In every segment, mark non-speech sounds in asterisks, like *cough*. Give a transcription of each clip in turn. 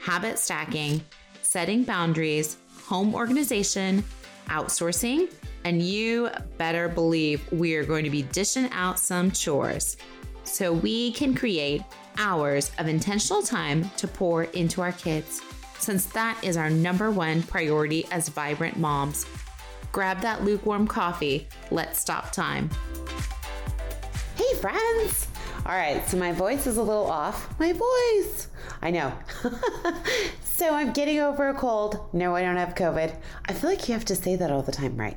habit stacking, setting boundaries, home organization, outsourcing, and you better believe we are going to be dishing out some chores so we can create hours of intentional time to pour into our kids, since that is our number one priority as vibrant moms. Grab that lukewarm coffee. Let's stop time. Hey, friends! All right, so my voice is a little off. My voice! I know. *laughs* so I'm getting over a cold. No, I don't have COVID. I feel like you have to say that all the time, right?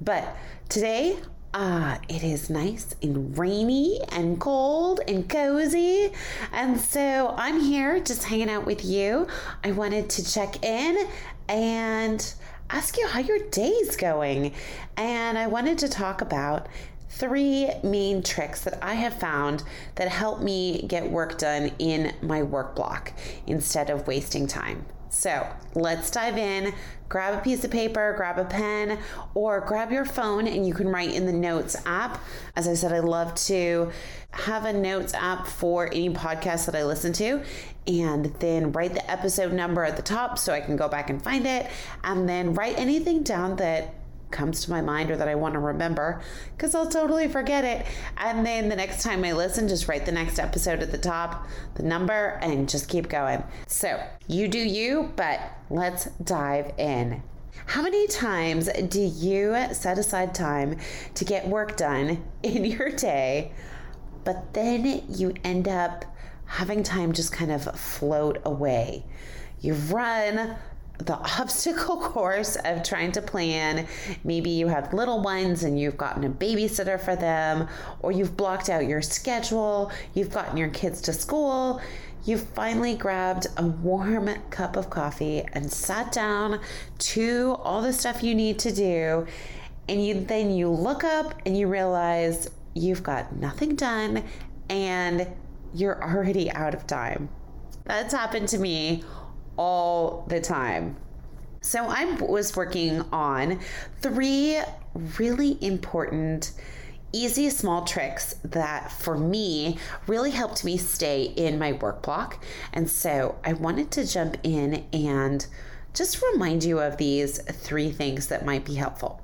But today, uh, it is nice and rainy and cold and cozy. And so I'm here just hanging out with you. I wanted to check in and ask you how your day's going. And I wanted to talk about three main tricks that I have found that help me get work done in my work block instead of wasting time. So let's dive in. Grab a piece of paper, grab a pen, or grab your phone and you can write in the notes app. As I said, I love to have a notes app for any podcast that I listen to and then write the episode number at the top so I can go back and find it. And then write anything down that comes to my mind or that I want to remember because I'll totally forget it. And then the next time I listen, just write the next episode at the top, the number, and just keep going. So you do you, but let's dive in. How many times do you set aside time to get work done in *laughs* your day, but then you end up having time just kind of float away? You run the *laughs* obstacle course of trying to plan. Maybe you have little ones and you've gotten a babysitter for them, or you've blocked out your schedule, you've gotten your kids to school. You've finally grabbed a warm cup of coffee and sat down to all the stuff you need to do. And you then you look up and you realize you've got nothing done and you're already out of time. That's happened to me all the time. So I was working on three really important easy small tricks that for me really helped me stay in my work block. And so I wanted to jump in and just remind you of these three things that might be helpful.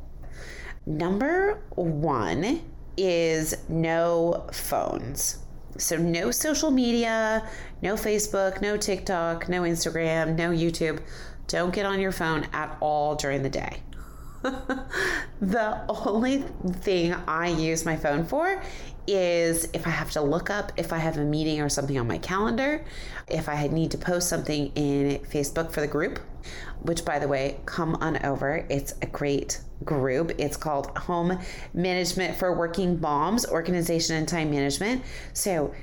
Number one is no phones. So, no social media, no Facebook, no TikTok, no Instagram, no YouTube. Don't get on your phone at all during the day. *laughs* the only thing I use my phone for is if I have to look up if I have a meeting or something on my calendar, if I need to post something in Facebook for the group, which by the way, come on over. It's a great group. It's called Home Management for Working Moms, Organization and Time Management. So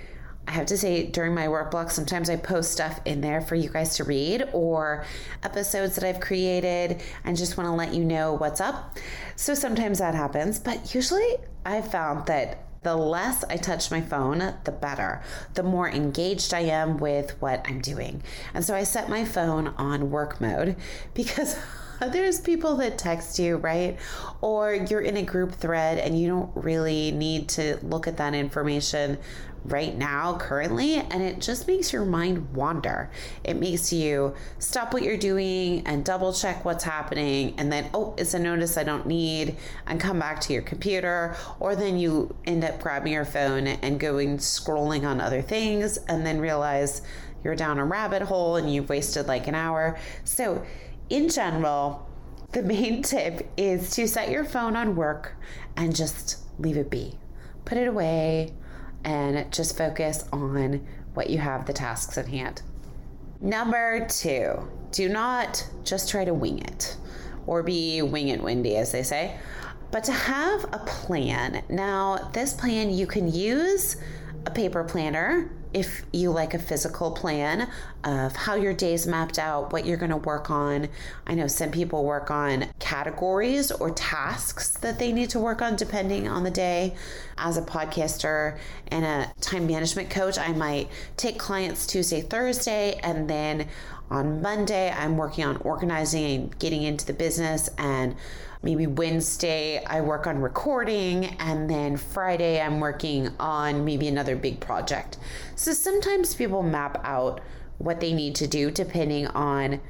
I have to say, during my work block, sometimes I post stuff in there for you guys to read or episodes that I've created and just want to let you know what's up. So sometimes that happens, but usually I've found that the less I touch my phone, the better. The more engaged I am with what I'm doing. And so I set my phone on work mode because *laughs* Uh, there's people that text you, right? Or you're in a group thread and you don't really need to look at that information right now, currently, and it just makes your mind wander. It makes you stop what you're doing and double check what's happening, and then, oh, it's a notice I don't need, and come back to your computer. Or then you end up grabbing your phone and going scrolling on other things, and then realize you're down a rabbit hole and you've wasted like an hour. So, in general, the main *laughs* tip is to set your phone on work and just leave it be. Put it away and just focus on what you have the tasks at hand. Number two, do not just try to wing it or be wing it windy, as they say, but to have a plan. Now, this plan you can use a paper planner if you like a physical plan of how your day's mapped out, what you're going to work on. I know some people work on categories or tasks that they need to work on depending on the day. As a podcaster and a time management coach, I might take clients Tuesday, Thursday, and then on Monday, I'm working on organizing and getting into the business and maybe Wednesday I work on recording, and then Friday I'm working on maybe another big project. So sometimes people map out what they need to do depending on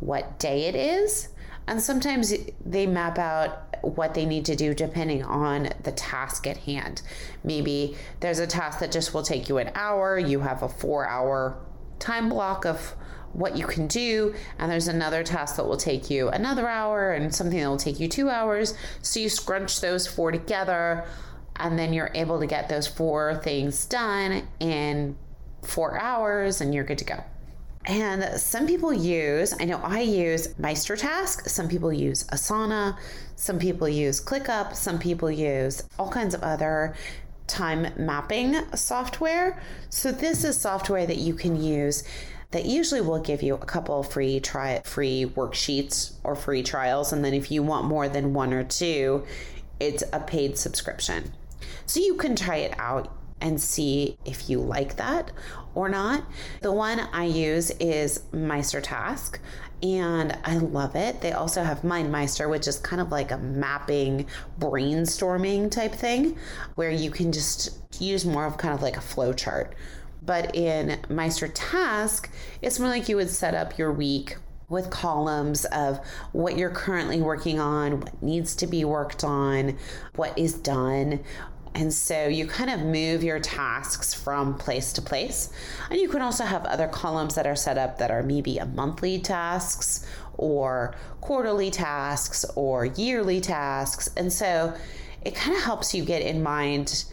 what day it is. And sometimes they map out what they need to do depending on the task at hand. Maybe there's a task that just will take you an hour, you have a four hour time block of what you can do. And there's another task that will take you another hour and something that will take you two hours. So you scrunch those four together and then you're able to get those four things done in four hours and you're good to go. And some people use, I know I use MeisterTask, some people use Asana, some people use ClickUp, some people use all kinds of other time mapping software. So this is software that you can use that usually will give you a couple free try free worksheets or free trials and then if you want more than one or two it's a paid subscription so you can try it out and see if you like that or not. The one I use is MeisterTask and I love it. They also have MindMeister, which is kind of like a mapping, brainstorming type thing where you can just use more of kind of like a flow chart but in MeisterTask, it's more like you would set up your week with columns of what you're currently working on, what needs to be worked on, what is done. And so you kind of move your tasks from place to place. And you can also have other columns that are set up that are maybe a monthly tasks or quarterly tasks or yearly tasks. And so it kind of helps you get in mind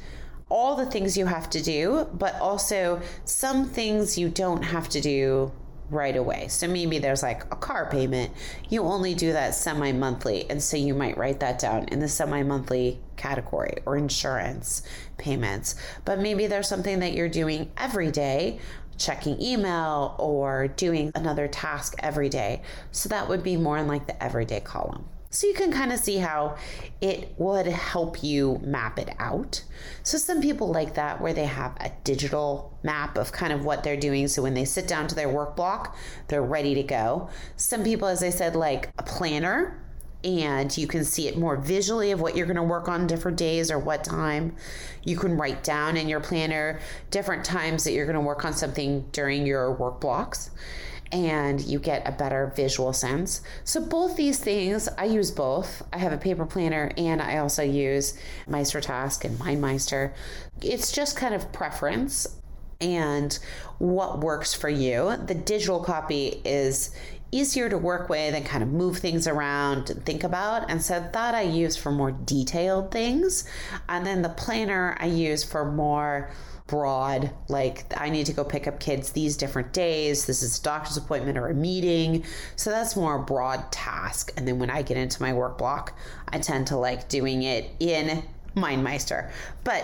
all the things you have to do, but also some things you don't have to do right away. So maybe there's like a car payment. You only do that semi monthly. And so you might write that down in the semi monthly category or insurance payments. But maybe there's something that you're doing every day. Checking email or doing another task every day. So that would be more in like the everyday column. So you can kind of see how it would help you map it out. So some people like that where they have a digital map of kind of what they're doing. So when they sit down to their work block, they're ready to go. Some people, as I said, like a planner and you can see it more visually of what you're going to work on different days or what time. You can write down in your planner different times that you're going to work on something during your work blocks and you get a better visual sense. So, both these things, I use both. I have a paper planner and I also use MeisterTask and MindMeister. It's just kind of preference and what works for you. The digital copy is easier to work with and kind of move things around and think about. And so that I use for more detailed things. And then the planner I use for more broad like i need to go pick up kids these different days. This is a doctor's appointment or a meeting. So that's more a broad task. And then when i get into my work block i tend to like doing it in mindmeister. But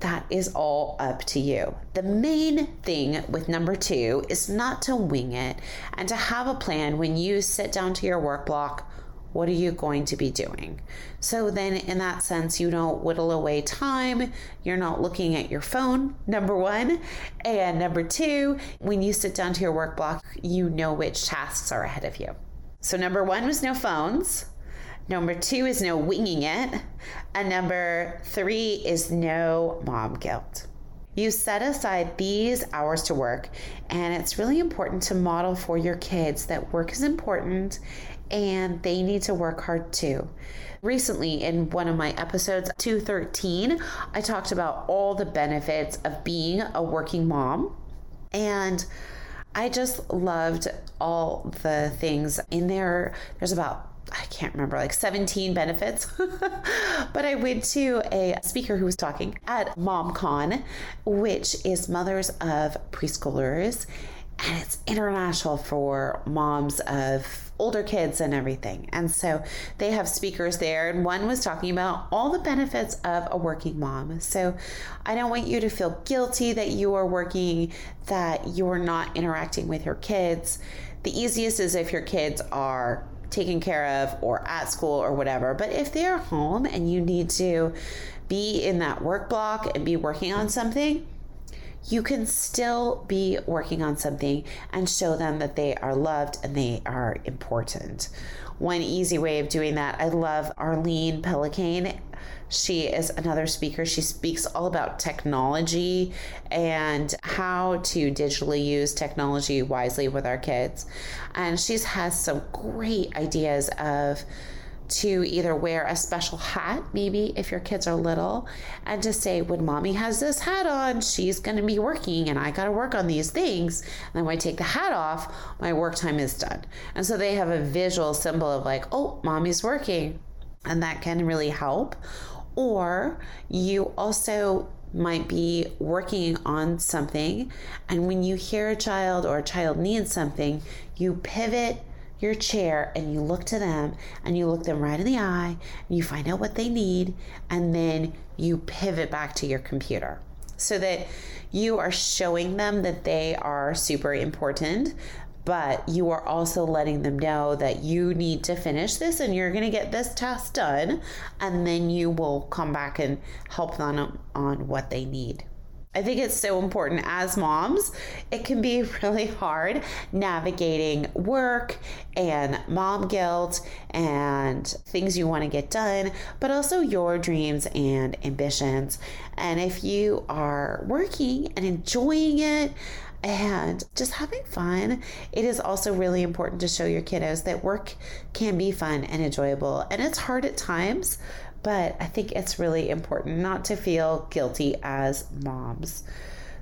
that is all up to you. The main thing with number two is not to wing it and to have a plan when you sit down to your work block what are you going to be doing? So then, in that sense, you don't whittle away time. You're not looking at your phone, number one. And number two, when you sit down to your work block, you know which tasks are ahead of you. So, number one was no phones. Number two is no winging it. And number three is no mom guilt. You set aside these hours to work, and it's really important to model for your kids that work is important and they need to work hard too. Recently, in one of my episodes, 213, I talked about all the benefits of being a working mom. And I just loved all the things in there. There's about I can't remember, like 17 benefits. *laughs* but I went to a speaker who was talking at MomCon, which is mothers of preschoolers and it's international for moms of older kids and everything. And so they have speakers there, and one was talking about all the benefits of a working mom. So I don't want you to feel guilty that you are working, that you're not interacting with your kids. The easiest is if your kids are taken care of or at school or whatever. But if they're home and you need to be in that work block and be working on something, you can still be working on something and show them that they are loved and they are important. One easy way of doing that, I love Arlene Pellicane. She is another speaker. She speaks all about technology and how to digitally use technology wisely with our kids. And she has some great ideas of to either wear a special hat, maybe if your kids are little, and to say, when mommy has this hat on, she's going to be working and I got to work on these things. And then when I take the hat off, my work time is done. And so they have a visual symbol of like, oh, mommy's working. And that can really help. Or you also might be working on something, and when you hear a child or a child needs something, you pivot your chair and you look to them and you look them right in the eye and you find out what they need and then you pivot back to your computer so that you are showing them that they are super important but you are also letting them know that you need to finish this and you're going to get this task done and then you will come back and help them on what they need I think it's so important as moms. It can be *laughs* really hard navigating work and mom guilt and things you want to get done, but also your dreams and ambitions. And if you are working and enjoying it, and just having fun. It is also really important to show your kiddos that work can be fun and enjoyable. And it's hard at times, but I think it's really important not to feel guilty as moms.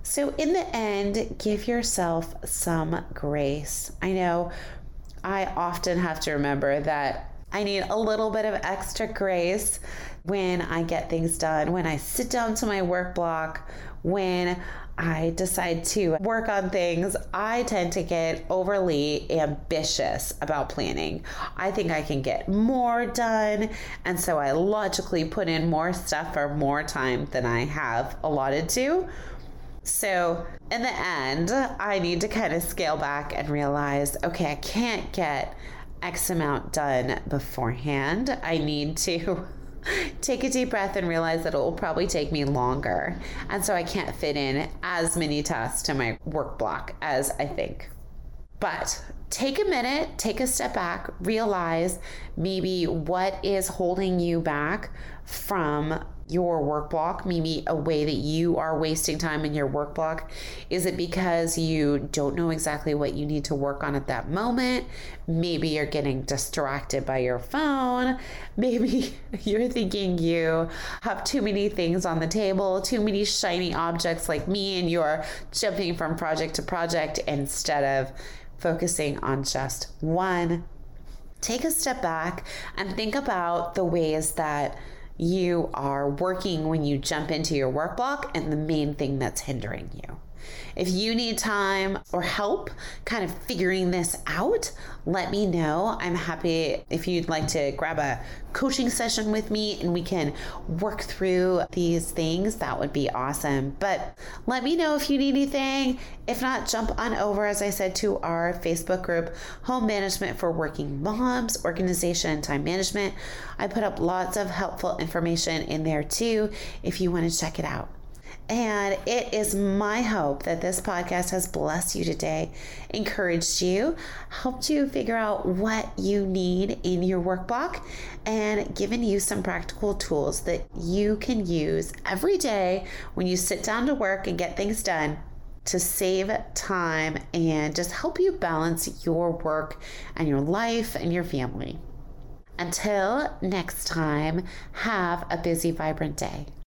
So, in the end, give yourself some grace. I know I often have to remember that I need a little bit of extra grace when I get things done, when I sit down to my work block, when I decide to work on things, I tend to get overly ambitious about planning. I think I can get more done. And so I logically put in more stuff for more time than I have allotted to. So, in the end, I need to kind of scale back and realize okay, I can't get X amount done beforehand. I need to *laughs* take a deep breath and realize that it will probably take me longer. And so I can't fit in as many tasks to my work block as I think. But take a minute, take a step back, realize maybe what is holding you back from your work block, maybe a way that you are wasting time in your work block? Is it because you don't know exactly what you need to work on at that moment? Maybe you're getting distracted by your phone. *laughs* Maybe *laughs* you're thinking you have too many things on the table, too many shiny objects like me, and you're jumping from project to project instead of focusing on just one. Take a step back and think about the ways that you are working when you jump into your work block and the main thing that's hindering you. If you need time or help kind of figuring this out, let me know. I'm happy if you'd like to grab a coaching session with me and we can work through these things. That would be awesome. But let me know if you need anything. If not, jump on over, as I said, to our Facebook group, Home Management for Working Moms, Organization and Time Management. I put up lots of helpful information in there too if you want to check it out. And it is my hope that this podcast has blessed you today, encouraged you, helped you figure out what you need in your work block, and given you some practical tools that you can use every day when you sit down to work and get things done to save time and just help you balance your work and your life and your family. Until next time, have a busy, vibrant day.